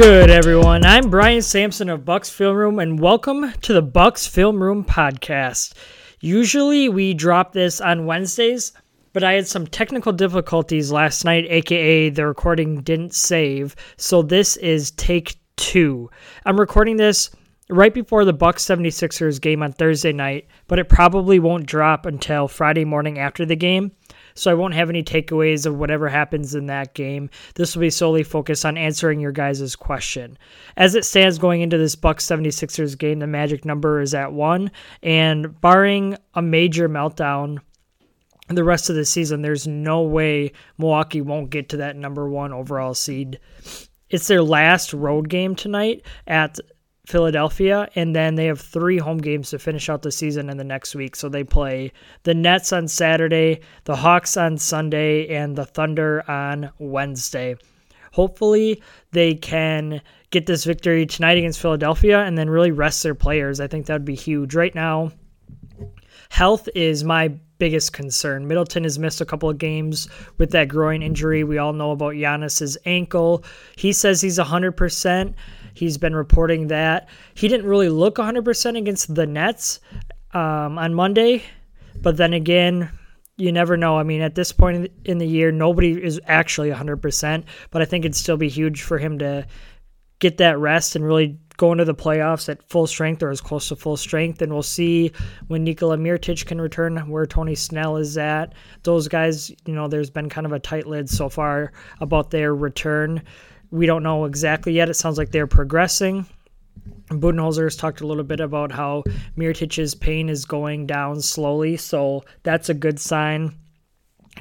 Good, everyone? I'm Brian Sampson of Bucks Film Room, and welcome to the Bucks Film Room podcast. Usually, we drop this on Wednesdays, but I had some technical difficulties last night, aka the recording didn't save. So this is take two. I'm recording this right before the Bucks 76ers game on Thursday night, but it probably won't drop until Friday morning after the game so I won't have any takeaways of whatever happens in that game. This will be solely focused on answering your guys' question. As it stands going into this Bucks 76ers game, the magic number is at 1 and barring a major meltdown the rest of the season, there's no way Milwaukee won't get to that number 1 overall seed. It's their last road game tonight at Philadelphia, and then they have three home games to finish out the season in the next week. So they play the Nets on Saturday, the Hawks on Sunday, and the Thunder on Wednesday. Hopefully, they can get this victory tonight against Philadelphia and then really rest their players. I think that would be huge. Right now, health is my biggest concern. Middleton has missed a couple of games with that groin injury. We all know about Giannis's ankle. He says he's 100%. He's been reporting that he didn't really look 100% against the Nets um, on Monday, but then again, you never know. I mean, at this point in the year, nobody is actually 100%, but I think it'd still be huge for him to get that rest and really go into the playoffs at full strength or as close to full strength. And we'll see when Nikola Mirotic can return where Tony Snell is at. Those guys, you know, there's been kind of a tight lid so far about their return. We don't know exactly yet. It sounds like they're progressing. Budenholzer has talked a little bit about how Mirotic's pain is going down slowly, so that's a good sign.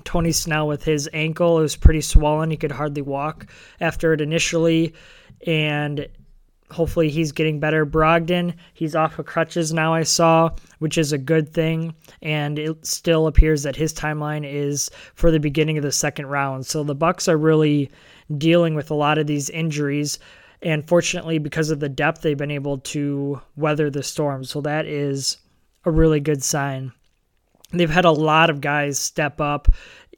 Tony Snell with his ankle is pretty swollen. He could hardly walk after it initially, and hopefully he's getting better. Brogdon, he's off of crutches now, I saw, which is a good thing. And it still appears that his timeline is for the beginning of the second round. So the Bucks are really dealing with a lot of these injuries. And fortunately, because of the depth, they've been able to weather the storm. So that is a really good sign. They've had a lot of guys step up.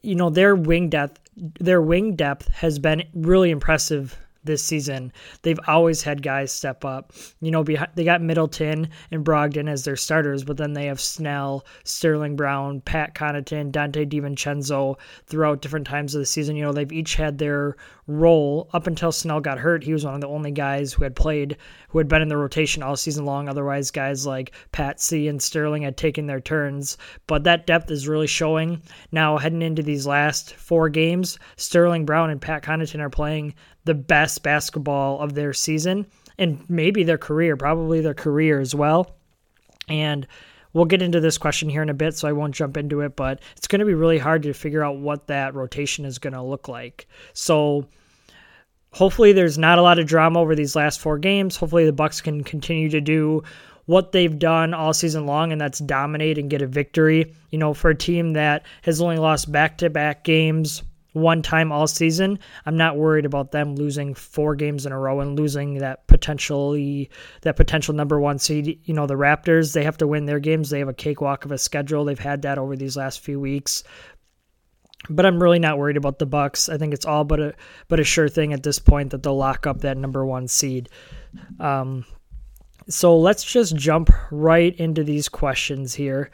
You know, their wing depth their wing depth has been really impressive this season. They've always had guys step up. You know, they got Middleton and Brogdon as their starters, but then they have Snell, Sterling Brown, Pat Connaughton, Donte DiVincenzo throughout different times of the season. You know, they've each had their role up until Snell got hurt. He was one of the only guys who had played, who had been in the rotation all season long. Otherwise, guys like Patsy and Sterling had taken their turns. But that depth is really showing now heading into these last four games. Sterling Brown and Pat Connaughton are playing the best basketball of their season and maybe their career, probably their career as well. And we'll get into this question here in a bit, so I won't jump into it, but it's going to be really hard to figure out what that rotation is going to look like. So hopefully there's not a lot of drama over these last four games. Hopefully the Bucks can continue to do what they've done all season long, and that's dominate and get a victory. You know, for a team that has only lost back-to-back games one time all season, I'm not worried about them losing four games in a row and losing that potentially that potential number one seed. You know, the Raptors, they have to win their games. They have a cakewalk of a schedule. They've had that over these last few weeks. But I'm really not worried about the Bucks. I think it's all but a but a sure thing at this point that they'll lock up that number one seed. Um, so let's just jump right into these questions here.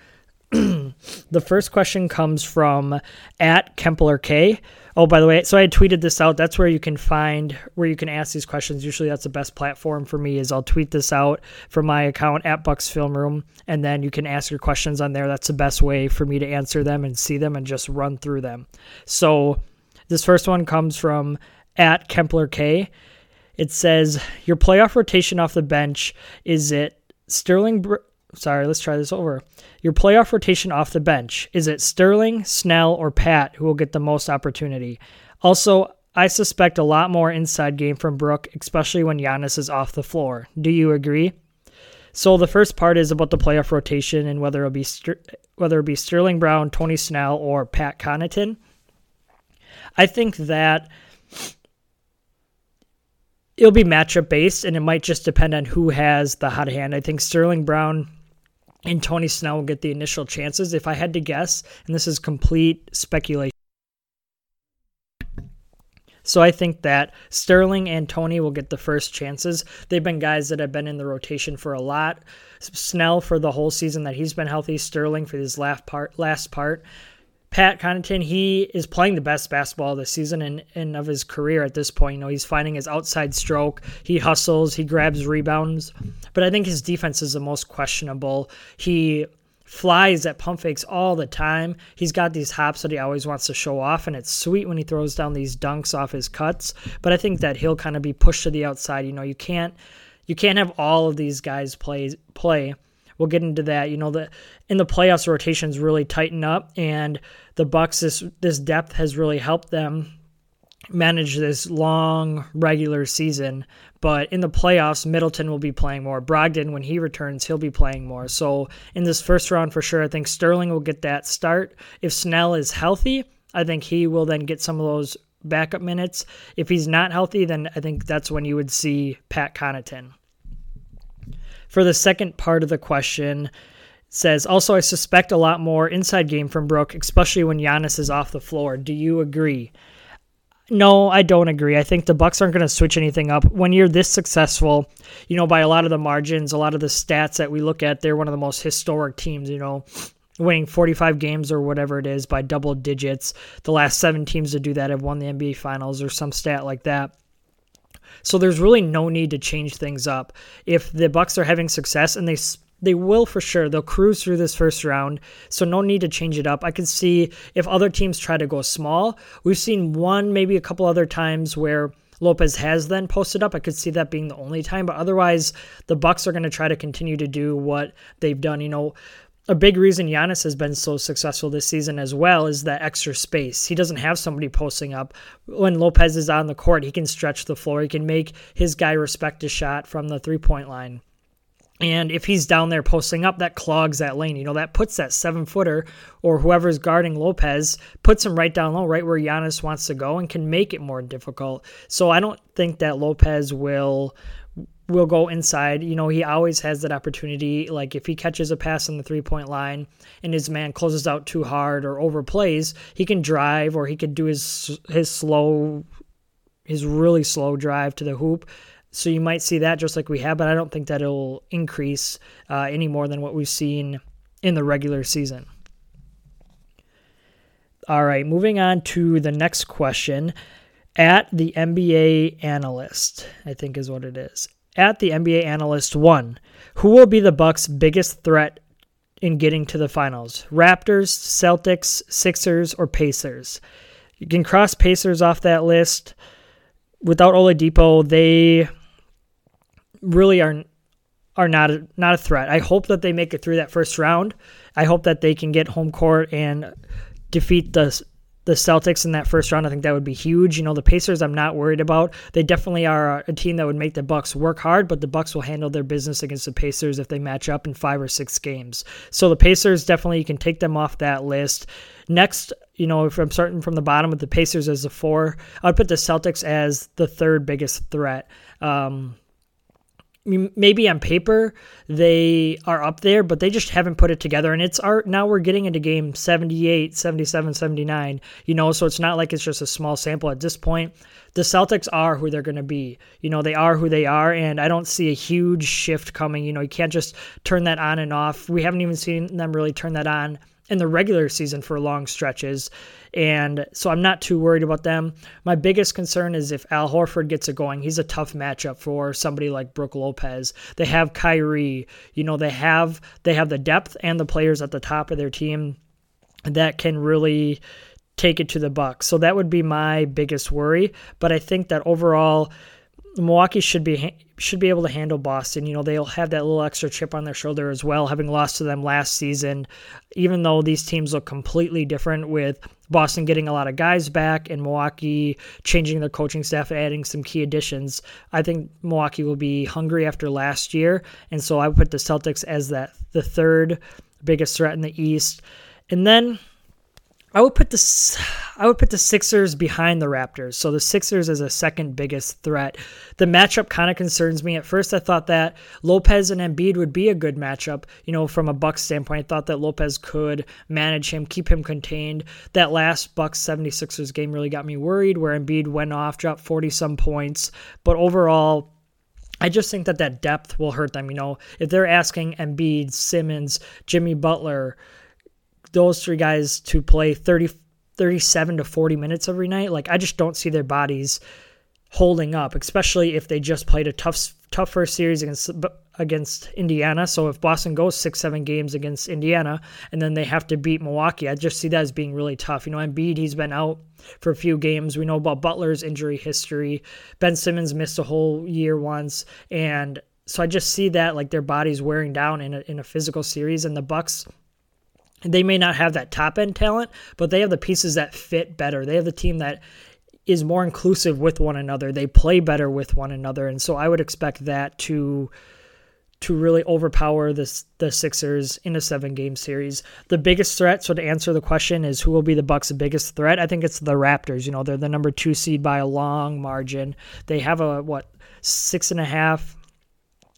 the first question comes from at Kempler K. Oh, by the way, so I tweeted this out. That's where you can find where you can ask these questions. Usually, that's the best platform for me. Is I'll tweet this out from my account at Bucks Film Room, and then you can ask your questions on there. That's the best way for me to answer them and see them and just run through them. So, this first one comes from at Kempler K. It says your playoff rotation off the bench is it Sterling? Sorry, let's try this over. Your playoff rotation off the bench is it Sterling, Snell, or Pat who will get the most opportunity? Also, I suspect a lot more inside game from Brook, especially when Giannis is off the floor. Do you agree? So the first part is about the playoff rotation and whether it'll be Ster- whether it be Sterling Brown, Tony Snell, or Pat Connaughton. I think that it'll be matchup based, and it might just depend on who has the hot hand. I think Sterling Brown and Tony Snell will get the initial chances. If I had to guess, and this is complete speculation. So I think that Sterling and Tony will get the first chances. They've been guys that have been in the rotation for a lot. Snell for the whole season that he's been healthy. Sterling for his last part. Last part. Pat Connaughton, he is playing the best basketball this season and, and of his career at this point. You know, he's finding his outside stroke. He hustles, he grabs rebounds. But I think his defense is the most questionable. He flies at pump fakes all the time. He's got these hops that he always wants to show off, and it's sweet when he throws down these dunks off his cuts. But I think that he'll kind of be pushed to the outside. You know, you can't you can't have all of these guys play play. We'll get into that. You know, the in the playoffs rotations really tighten up, and the Bucks this this depth has really helped them manage this long regular season. But in the playoffs, Middleton will be playing more. Brogdon, when he returns, he'll be playing more. So in this first round, for sure, I think Sterling will get that start. If Snell is healthy, I think he will then get some of those backup minutes. If he's not healthy, then I think that's when you would see Pat Connaughton. For the second part of the question, says also I suspect a lot more inside game from Brook, especially when Giannis is off the floor. Do you agree? No, I don't agree. I think the Bucks aren't going to switch anything up. When you're this successful, you know, by a lot of the margins, a lot of the stats that we look at, they're one of the most historic teams, you know, winning 45 games or whatever it is by double digits. The last 7 teams to do that have won the NBA finals or some stat like that. So there's really no need to change things up. If the Bucks are having success and they they will for sure. They'll cruise through this first round, so no need to change it up. I could see if other teams try to go small. We've seen one, maybe a couple other times where Lopez has then posted up. I could see that being the only time, but otherwise, the Bucks are going to try to continue to do what they've done. You know, a big reason Giannis has been so successful this season as well is that extra space. He doesn't have somebody posting up. When Lopez is on the court, he can stretch the floor. He can make his guy respect a shot from the three point line. And if he's down there posting up, that clogs that lane. You know, that puts that seven footer or whoever's guarding Lopez, puts him right down low, right where Giannis wants to go, and can make it more difficult. So I don't think that Lopez will will go inside. You know, he always has that opportunity. Like if he catches a pass on the three point line and his man closes out too hard or overplays, he can drive or he could do his his slow his really slow drive to the hoop so you might see that just like we have, but I don't think that it'll increase uh, any more than what we've seen in the regular season. All right, moving on to the next question. At the NBA analyst, I think is what it is. At the NBA analyst one, who will be the Bucks' biggest threat in getting to the finals? Raptors, Celtics, Sixers, or Pacers? You can cross Pacers off that list. Without Oladipo, they really are are not a, not a threat. I hope that they make it through that first round. I hope that they can get home court and defeat the the Celtics in that first round. I think that would be huge. You know, the Pacers I'm not worried about. They definitely are a team that would make the Bucks work hard, but the Bucks will handle their business against the Pacers if they match up in 5 or 6 games. So the Pacers definitely you can take them off that list. Next, you know, if I'm starting from the bottom with the Pacers as the 4, I'd put the Celtics as the third biggest threat. Um, maybe on paper they are up there but they just haven't put it together. And it's art now we're getting into game 78 77 79 you know so it's not like it's just a small sample at this point. The celtics are who they're going to be. You know they are who they are and i don't see a huge shift coming. You know you can't just turn that on and off. We haven't even seen them really turn that on in the regular season for long stretches. And so I'm not too worried about them. My biggest concern is if Al Horford gets it going, he's a tough matchup for somebody like Brook Lopez. They have Kyrie, you know, they have they have the depth and the players at the top of their team that can really take it to the Bucks. So that would be my biggest worry, but I think that overall Milwaukee should be should be able to handle Boston. You know, they'll have that little extra chip on their shoulder as well, having lost to them last season. Even though these teams look completely different, with Boston getting a lot of guys back and Milwaukee changing their coaching staff, adding some key additions, I think Milwaukee will be hungry after last year, and so I would put the Celtics as that the third biggest threat in the East, and then I would put the I would put the Sixers behind the Raptors. So the Sixers is a second biggest threat. The matchup kind of concerns me. At first, I thought that Lopez and Embiid would be a good matchup. You know, from a Bucks standpoint, I thought that Lopez could manage him, keep him contained. That last Bucks 76ers game really got me worried, where Embiid went off, dropped 40 some points. But overall, I just think that that depth will hurt them. You know, if they're asking Embiid, Simmons, Jimmy Butler those three guys to play 30, 37 to 40 minutes every night, like I just don't see their bodies holding up, especially if they just played a tough tough first series against against Indiana. So if Boston goes six seven games against Indiana and then they have to beat Milwaukee, I just see that as being really tough. You know, Embiid he's been out for a few games. We know about Butler's injury history. Ben Simmons missed a whole year once, and so I just see that like their bodies wearing down in a, in a physical series, and the Bucks they may not have that top end talent, but they have the pieces that fit better. They have the team that is more inclusive with one another. They play better with one another, and so I would expect that to to really overpower this the Sixers in a seven game series. The biggest threat, so to answer the question, is who will be the Bucks' biggest threat? I think it's the Raptors. You know, they're the number two seed by a long margin. They have a what six and a half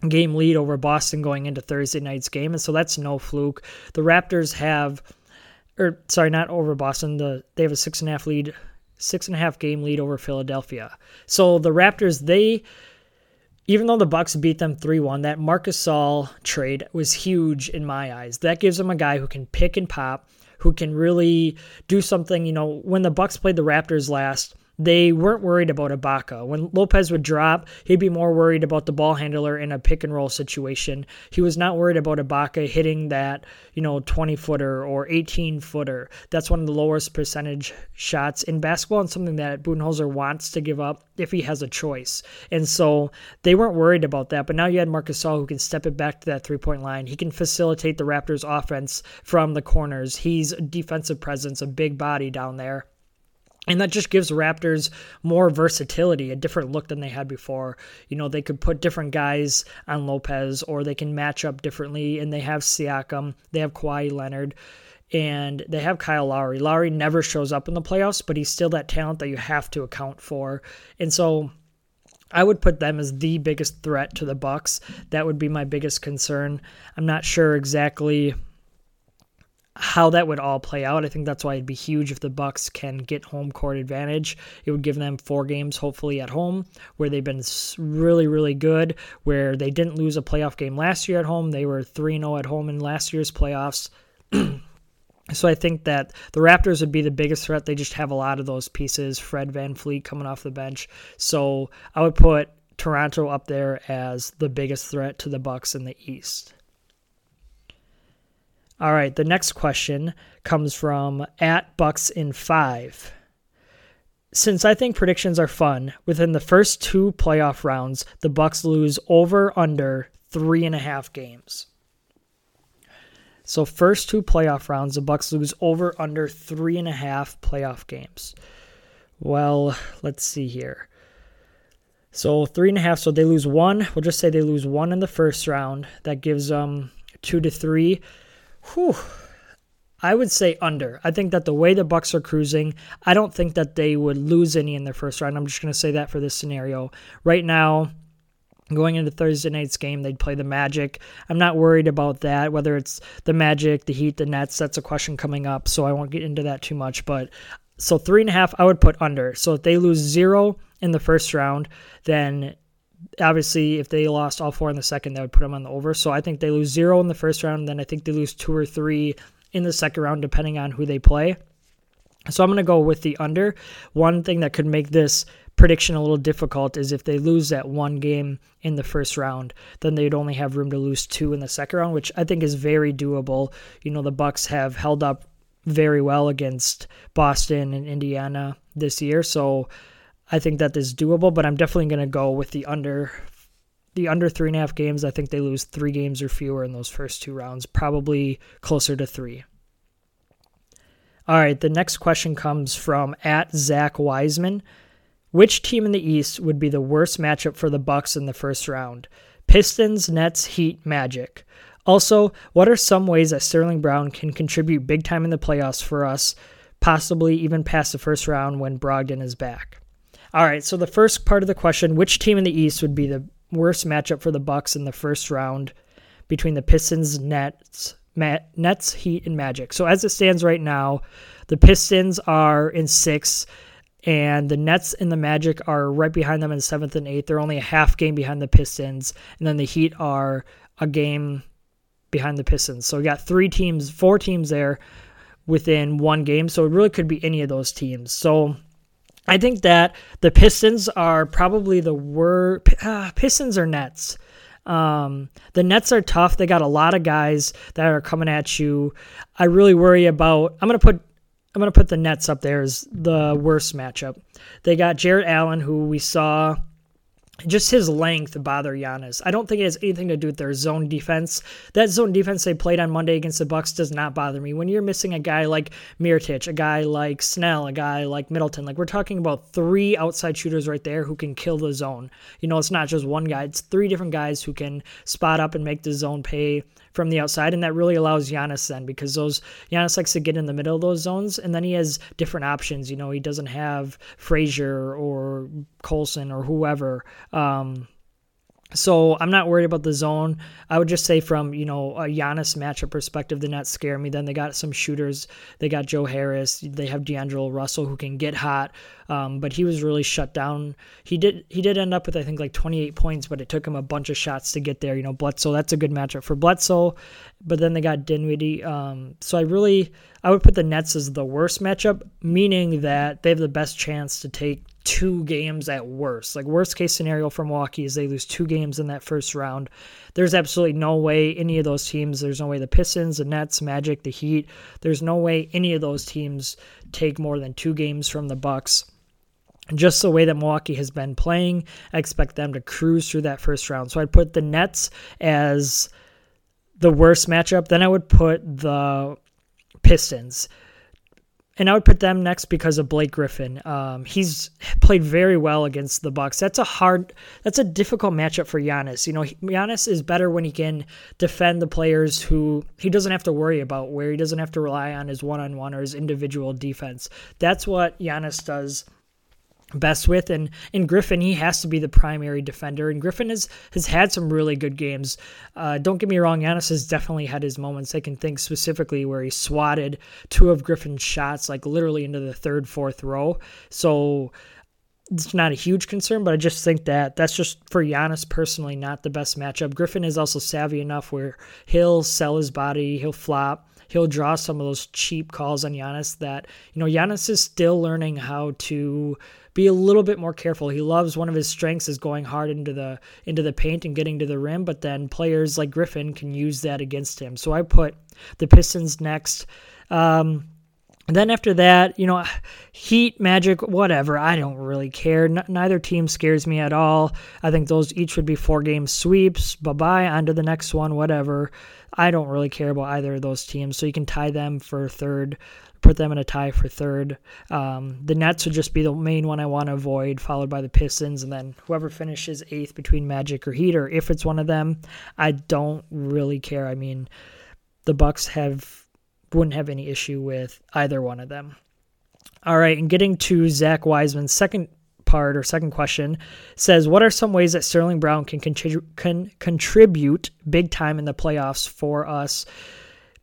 game lead over Boston going into Thursday night's game, and so that's no fluke. The Raptors have, or sorry, not over Boston. The they have a six and a half lead, six and a half game lead over Philadelphia. So the Raptors, they, even though the Bucks beat them three one, that Marcus Gasol trade was huge in my eyes. That gives them a guy who can pick and pop, who can really do something. You know, when the Bucks played the Raptors last they weren't worried about Ibaka. When Lopez would drop, he'd be more worried about the ball handler in a pick and roll situation. He was not worried about Ibaka hitting that, you know, 20 footer or 18 footer. That's one of the lowest percentage shots in basketball and something that Budenholzer wants to give up if he has a choice. And so they weren't worried about that. But now you had Marcus Gasol who can step it back to that three point line. He can facilitate the Raptors offense from the corners. He's a defensive presence, a big body down there. And that just gives Raptors more versatility, a different look than they had before. You know, they could put different guys on Lopez or they can match up differently. And they have Siakam, they have Kawhi Leonard, and they have Kyle Lowry. Lowry never shows up in the playoffs, but he's still that talent that you have to account for. And so I would put them as the biggest threat to the Bucks. That would be my biggest concern. I'm not sure exactly how that would all play out. I think that's why it'd be huge if the Bucks can get home court advantage. It would give them four games, hopefully at home, where they've been really, really good. Where they didn't lose a playoff game last year at home. They were 3-0 at home in last year's playoffs. so I think that the Raptors would be the biggest threat. They just have a lot of those pieces. Fred VanVleet coming off the bench. So I would put Toronto up there as the biggest threat to the Bucks in the East. All right, the next question comes from at Bucks in five. Since I think predictions are fun, within the first two playoff rounds, the Bucks lose over under three and a half games. So first two playoff rounds, the Bucks lose over under three and a half playoff games. Well, let's see here. So three and a half. So they lose one. We'll just say they lose one in the first round. That gives them two to three. Whew. I would say under. I think that the way the Bucks are cruising, I don't think that they would lose any in their first round. I'm just going to say that for this scenario. Right now, going into Thursday night's game, they'd play the Magic. I'm not worried about that. Whether it's the Magic, the Heat, the Nets, that's a question coming up, so I won't get into that too much. But so three and a half, I would put under. So if they lose zero in the first round, then obviously, if they lost all four in the second, that would put them on the over. So I think they lose zero in the first round, then I think they lose two or three in the second round, depending on who they play. So I'm going to go with the under. One thing that could make this prediction a little difficult is if they lose that one game in the first round, then they'd only have room to lose two in the second round, which I think is very doable. You know, the Bucks have held up very well against Boston and Indiana this year, so I think that is doable, but I'm definitely going to go with the under the under three and a half games. I think they lose three games or fewer in those first two rounds, probably closer to three. All right, the next question comes from at Zach Wiseman. Which team in the East would be the worst matchup for the Bucks in the first round? Pistons, Nets, Heat, Magic. Also, what are some ways that Sterling Brown can contribute big time in the playoffs for us possibly even past the first round when Brogdon is back. All right, so the first part of the question, which team in the East would be the worst matchup for the Bucks in the first round between the Pistons, Nets, Nets, Heat, and Magic. So as it stands right now, the Pistons are in six, and the Nets and the Magic are right behind them in seventh and eighth. They're only a half game behind the Pistons, and then the Heat are a game behind the Pistons. So we got three teams, four teams there within one game. So it really could be any of those teams. So I think that the Pistons are probably the worst. Uh, Pistons or Nets. Um, the Nets are tough. They got a lot of guys that are coming at you. I really worry about. I'm gonna put. I'm gonna put the Nets up there as the worst matchup. They got Jarrett Allen, who we saw just his length bother Giannis. I don't think it has anything to do with their zone defense. That zone defense they played on Monday against the Bucks does not bother me. When you're missing a guy like Mirotic, a guy like Snell, a guy like Middleton, like we're talking about three outside shooters right there who can kill the zone. You know, it's not just one guy; it's three different guys who can spot up and make the zone pay from the outside, and that really allows Giannis then because those Giannis likes to get in the middle of those zones, and then he has different options. You know, he doesn't have Frazier or Colson or whoever. Um, so I'm not worried about the zone. I would just say from you know a Giannis matchup perspective, the Nets scare me. Then they got some shooters. They got Joe Harris. They have D'Angelo Russell who can get hot, um, but he was really shut down. He did he did end up with I think like 28 points, but it took him a bunch of shots to get there. You know Bledsoe. That's a good matchup for Bledsoe, but then they got Dinwiddie. Um, so I really I would put the Nets as the worst matchup, meaning that they have the best chance to take two games at worst. Like worst case scenario for Milwaukee is they lose two games in that first round. There's absolutely no way any of those teams, there's no way the Pistons, the Nets, Magic, the Heat, there's no way any of those teams take more than two games from the Bucks. Just the way that Milwaukee has been playing, I expect them to cruise through that first round. So I'd put the Nets as the worst matchup. Then I would put the Pistons and I would put them next because of Blake Griffin. Um, he's played very well against the Bucks. That's a hard, that's a difficult matchup for Giannis. You know, Giannis is better when he can defend the players who he doesn't have to worry about, where he doesn't have to rely on his one-on-one or his individual defense. That's what Giannis does best with and in Griffin he has to be the primary defender and Griffin has has had some really good games. Uh, don't get me wrong Giannis has definitely had his moments. I can think specifically where he swatted two of Griffin's shots like literally into the third fourth row. So it's not a huge concern but I just think that that's just for Giannis personally not the best matchup. Griffin is also savvy enough where he'll sell his body he'll flop he'll draw some of those cheap calls on Giannis that you know Giannis is still learning how to be a little bit more careful. He loves one of his strengths is going hard into the into the paint and getting to the rim, but then players like Griffin can use that against him. So I put the Pistons next. Um, and then after that, you know, Heat, Magic, whatever. I don't really care. N- neither team scares me at all. I think those each would be four game sweeps. Bye bye. On to the next one, whatever. I don't really care about either of those teams. So you can tie them for third put them in a tie for third. Um, the Nets would just be the main one I want to avoid, followed by the Pistons, and then whoever finishes eighth between Magic or Heat, or if it's one of them, I don't really care. I mean, the Bucks have wouldn't have any issue with either one of them. All right, and getting to Zach Wiseman's second part or second question says, "What are some ways that Sterling Brown can, can contribute big time in the playoffs for us?"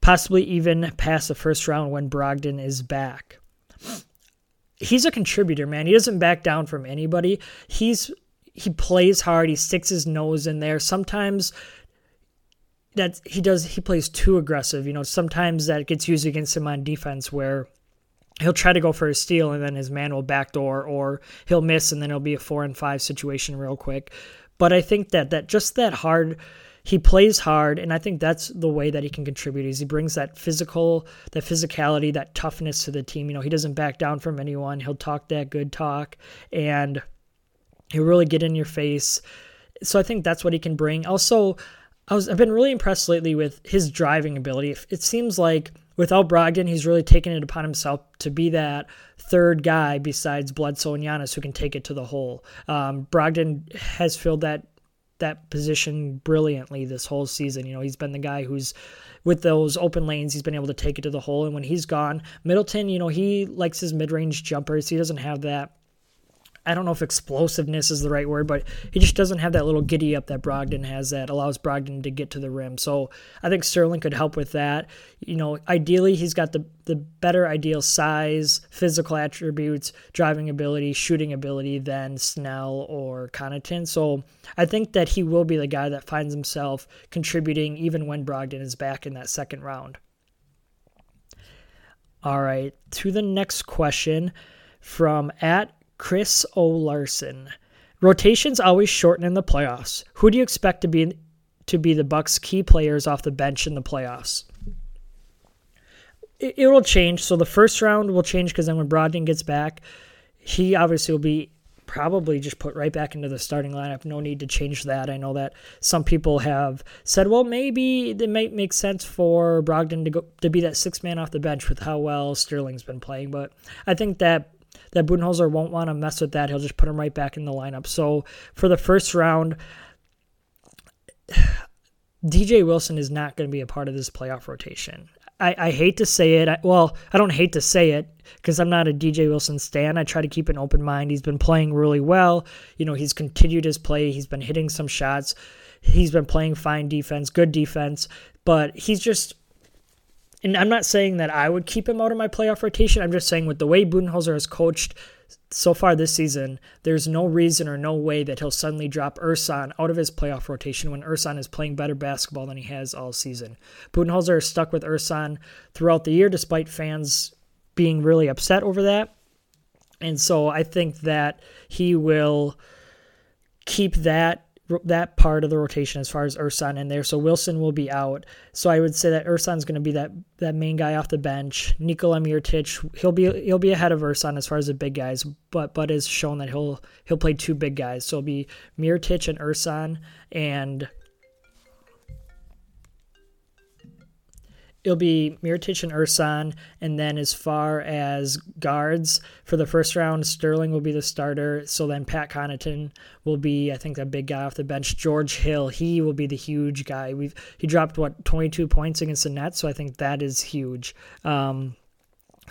possibly even past the first round when Brogdon is back. He's a contributor, man. He doesn't back down from anybody. He's he plays hard. He sticks his nose in there. Sometimes that he does he plays too aggressive. You know, sometimes that gets used against him on defense where he'll try to go for a steal and then his man will backdoor or he'll miss and then it'll be a four and five situation real quick. But I think that that just that hard he plays hard, and I think that's the way that he can contribute. Is he brings that physical, that physicality, that toughness to the team. You know, he doesn't back down from anyone. He'll talk that good talk, and he'll really get in your face. So I think that's what he can bring. Also, I was I've been really impressed lately with his driving ability. It seems like without Brogdon, he's really taken it upon himself to be that third guy besides Bledsoe and Giannis who can take it to the hole. Um, Brogdon has filled that that position brilliantly this whole season. You know, he's been the guy who's with those open lanes, he's been able to take it to the hole. And when he's gone, Middleton, you know, he likes his mid range jumpers. He doesn't have that I don't know if explosiveness is the right word, but he just doesn't have that little giddy up that Brogdon has that allows Brogdon to get to the rim. So I think Sterling could help with that. You know, ideally he's got the the better ideal size, physical attributes, driving ability, shooting ability than Snell or Connaughton. So I think that he will be the guy that finds himself contributing even when Brogdon is back in that second round. All right, to the next question from at Chris O. Larson. Rotations always shorten in the playoffs. Who do you expect to be to be the Bucks' key players off the bench in the playoffs? It, it will change. So the first round will change because then when Brogdon gets back, he obviously will be probably just put right back into the starting lineup. No need to change that. I know that some people have said, well, maybe it might make sense for Brogdon to go to be that six man off the bench with how well Sterling's been playing. But I think that that Budenholzer won't want to mess with that. He'll just put him right back in the lineup. So for the first round, DJ Wilson is not going to be a part of this playoff rotation. I, I hate to say it. I, well, I don't hate to say it because I'm not a DJ Wilson stan. I try to keep an open mind. He's been playing really well. You know, he's continued his play. He's been hitting some shots. He's been playing fine defense, good defense, but he's just and I'm not saying that I would keep him out of my playoff rotation. I'm just saying with the way Budenholzer has coached so far this season, there's no reason or no way that he'll suddenly drop Ersan out of his playoff rotation when Ersan is playing better basketball than he has all season. Budenholzer is stuck with Ersan throughout the year, despite fans being really upset over that. And so I think that he will keep that that part of the rotation as far as Ersan in there. So Wilson will be out. So I would say that Ersan's going to be that that main guy off the bench. Nikola Mirotic, he'll be he'll be ahead of Ersan as far as the big guys, but but has shown that he'll he'll play two big guys. So it'll be Mirotic and Ersan and it'll be Mirotic and Ersan. And then as far as guards for the first round, Sterling will be the starter. So then Pat Connaughton will be, I think, that big guy off the bench. George Hill, he will be the huge guy. We've he dropped what 22 points against the Nets, so I think that is huge. Um,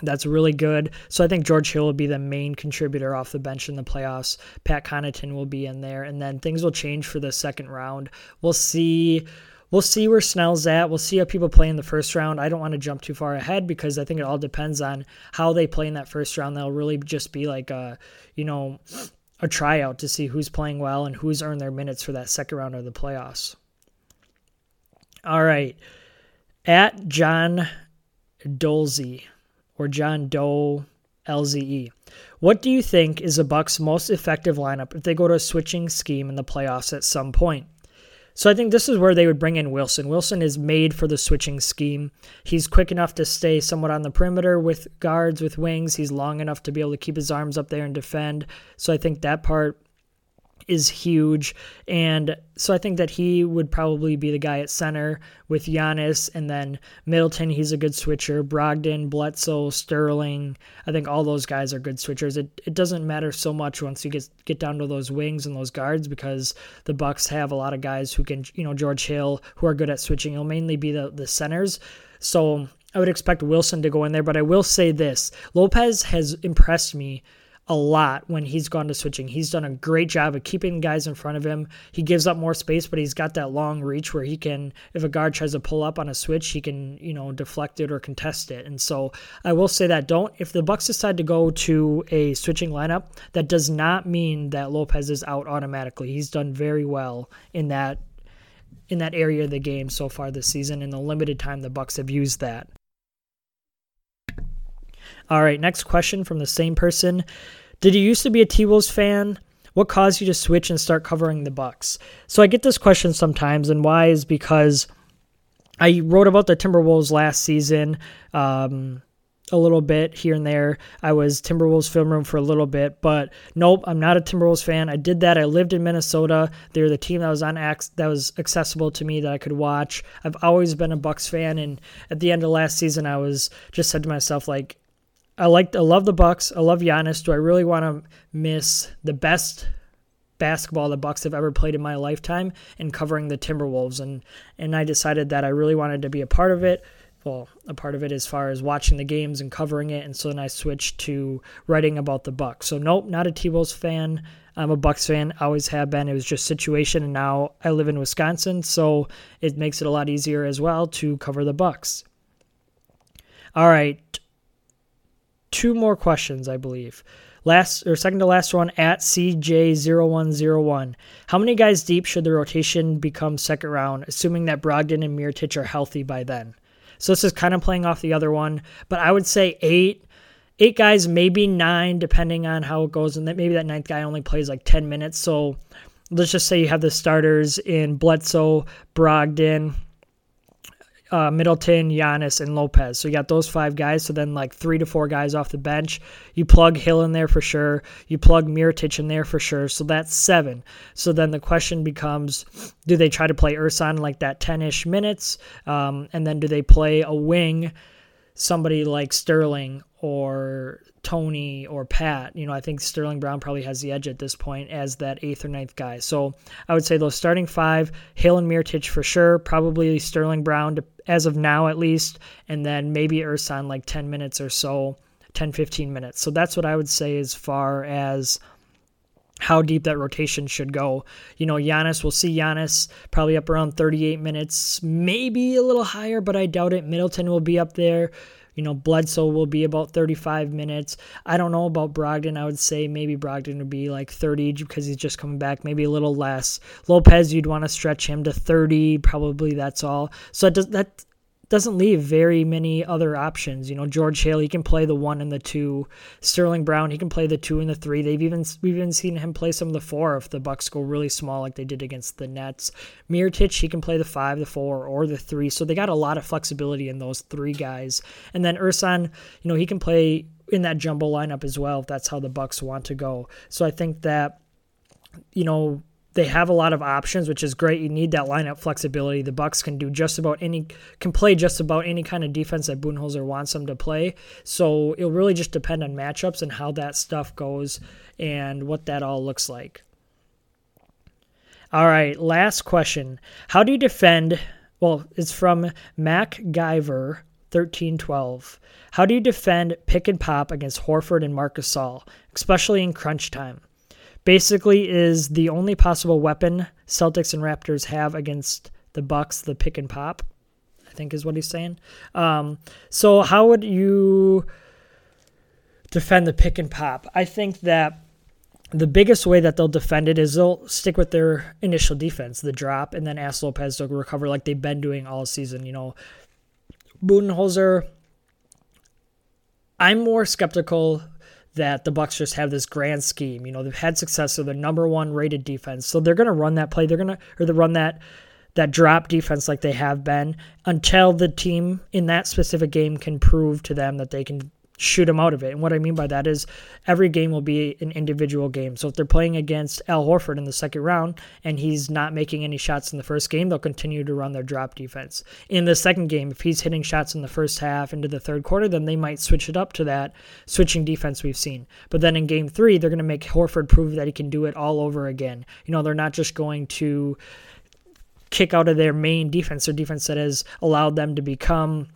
that's really good. So I think George Hill will be the main contributor off the bench in the playoffs. Pat Connaughton will be in there, and then things will change for the second round. We'll see we'll see where Snell's at. We'll see how people play in the first round. I don't want to jump too far ahead because I think it all depends on how they play in that first round. They'll really just be like a, you know, a tryout to see who's playing well and who's earned their minutes for that second round of the playoffs. All right. At John Dolzy or John Doe LZE. What do you think is the Bucks' most effective lineup if they go to a switching scheme in the playoffs at some point? So I think this is where they would bring in Wilson. Wilson is made for the switching scheme. He's quick enough to stay somewhat on the perimeter with guards, with wings. He's long enough to be able to keep his arms up there and defend. So I think that part is huge. And so I think that he would probably be the guy at center with Giannis and then Middleton. He's a good switcher. Brogdon, Bledsoe, Sterling. I think all those guys are good switchers. It, it doesn't matter so much once you get get down to those wings and those guards because the Bucks have a lot of guys who can, you know, George Hill, who are good at switching. It'll mainly be the, the centers. So I would expect Wilson to go in there, but I will say this Lopez has impressed me a lot when he's gone to switching. He's done a great job of keeping guys in front of him. He gives up more space, but he's got that long reach where he can, if a guard tries to pull up on a switch, he can, you know, deflect it or contest it. And so I will say that don't, if the Bucks decide to go to a switching lineup, that does not mean that Lopez is out automatically. He's done very well in that in that area of the game so far this season in the limited time the Bucks have used that. All right, next question from the same person. Did you used to be a T-Wolves fan? What caused you to switch and start covering the Bucks? So I get this question sometimes, and why is because I wrote about the Timberwolves last season. Um, a little bit here and there. I was Timberwolves film room for a little bit, but nope, I'm not a Timberwolves fan. I did that. I lived in Minnesota. They're the team that was on that was accessible to me that I could watch. I've always been a Bucks fan, and at the end of last season, I was just said to myself like, I like I love the Bucks. I love Giannis. Do I really want to miss the best basketball the Bucks have ever played in my lifetime and covering the Timberwolves and and I decided that I really wanted to be a part of it. Well, a part of it as far as watching the games and covering it, and so then I switched to writing about the Bucks. So nope, not a T-Wolves fan. I'm a Bucks fan, always have been. It was just situation, and now I live in Wisconsin, so it makes it a lot easier as well to cover the Bucks. All right, two more questions, I believe. Last or second to last one at CJ0101. How many guys deep should the rotation become second round, assuming that Brogdon and Mirotic are healthy by then? So this is kind of playing off the other one, but I would say eight, eight guys, maybe nine, depending on how it goes, and that maybe that ninth guy only plays like ten minutes. So let's just say you have the starters in Bledsoe, Brogdon, uh, Middleton, Giannis, and Lopez. So you got those five guys. So then like three to four guys off the bench. You plug Hill in there for sure. You plug Mirotic in there for sure. So that's seven. So then the question becomes, do they try to play Ersan like that 10-ish minutes? Um, and then do they play a wing, somebody like Sterling or Tony or Pat. You know, I think Sterling Brown probably has the edge at this point as that eighth or ninth guy. So I would say those starting five, Hill and Mirotic for sure, probably Sterling Brown as of now at least, and then maybe Ersan like 10 minutes or so, 10, 15 minutes. So that's what I would say as far as how deep that rotation should go. You know, Giannis, we'll see Giannis probably up around 38 minutes, maybe a little higher, but I doubt it. Middleton will be up there. You know, Bledsoe will be about 35 minutes. I don't know about Brogdon. I would say maybe Brogdon would be like 30 because he's just coming back, maybe a little less. Lopez, you'd want to stretch him to 30. Probably that's all. So it does, that doesn't leave very many other options. You know, George Hill, he can play the one and the two. Sterling Brown, he can play the two and the three. They've even we've even seen him play some of the four if the Bucks go really small like they did against the Nets. Mirotic, he can play the five, the four, or the three. So they got a lot of flexibility in those three guys. And then Ersan, you know, he can play in that jumbo lineup as well if that's how the Bucks want to go. So I think that you know they have a lot of options, which is great. You need that lineup flexibility. The Bucks can do just about any, can play just about any kind of defense that Budenholzer wants them to play. So it'll really just depend on matchups and how that stuff goes and what that all looks like. All right, last question. How do you defend? Well, it's from Mac Guyver. 1312. How do you defend pick and pop against Horford and Marcus Gasol, especially in crunch time? Basically is the only possible weapon Celtics and Raptors have against the Bucks, the pick and pop. I think is what he's saying. Um, so how would you defend the pick and pop? I think that the biggest way that they'll defend it is they'll stick with their initial defense, the drop, and then ask Lopez to recover like they've been doing all season. You know, Budenholzer. I'm more skeptical that the Bucks just have this grand scheme. You know, they've had success with their number one rated defense, so they're going to run that play. They're going to or they run that that drop defense like they have been until the team in that specific game can prove to them that they can shoot them out of it. And what I mean by that is every game will be an individual game. So if they're playing against Al Horford in the second round and he's not making any shots in the first game, they'll continue to run their drop defense. In the second game, if he's hitting shots in the first half into the third quarter, then they might switch it up to that switching defense we've seen. But then in game three, they're going to make Horford prove that he can do it all over again. You know, they're not just going to kick out of their main defense, their defense that has allowed them to become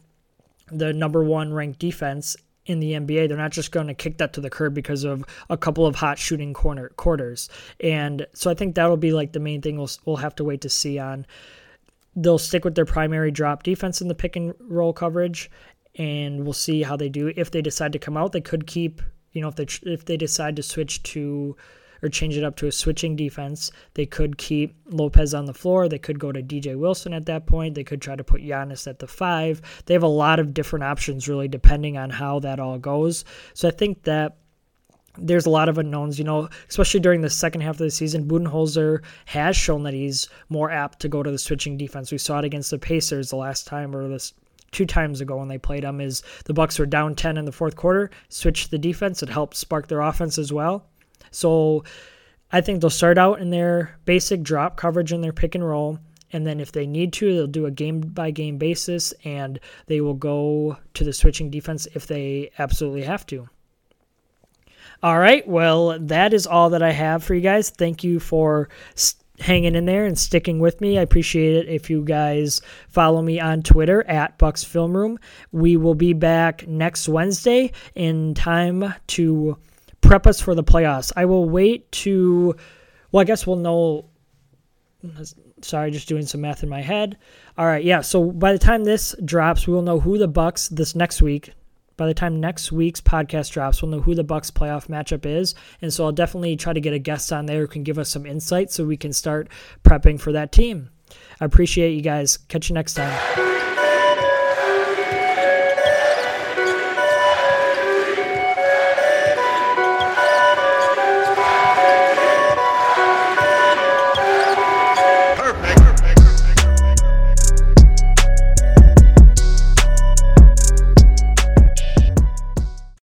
the number one ranked defense in the NBA. They're not just going to kick that to the curb because of a couple of hot shooting corner quarters. And so I think that'll be like the main thing we'll, we'll have to wait to see on. They'll stick with their primary drop defense in the pick and roll coverage, and we'll see how they do. If they decide to come out, they could keep. You know, if they if they decide to switch to or change it up to a switching defense. They could keep Lopez on the floor. They could go to DJ Wilson at that point. They could try to put Giannis at the five. They have a lot of different options, really, depending on how that all goes. So I think that there's a lot of unknowns, you know, especially during the second half of the season. Budenholzer has shown that he's more apt to go to the switching defense. We saw it against the Pacers the last time, or this two times ago when they played them. Is the Bucks were down 10 in the fourth quarter, switched the defense. It helped spark their offense as well. So I think they'll start out in their basic drop coverage in their pick and roll. And then if they need to, they'll do a game by game basis and they will go to the switching defense if they absolutely have to. All right. Well, that is all that I have for you guys. Thank you for hanging in there and sticking with me. I appreciate it if you guys follow me on Twitter at Bucks Film Room. We will be back next Wednesday in time to prep us for the playoffs. I will wait to, well, I guess we'll know. Sorry, just doing some math in my head. All right, yeah. So by the time this drops, we will know who the Bucks this next week by the time next week's podcast drops, we'll know who the Bucks playoff matchup is. And so I'll definitely try to get a guest on there who can give us some insight so we can start prepping for that team. I appreciate you guys. Catch you next time.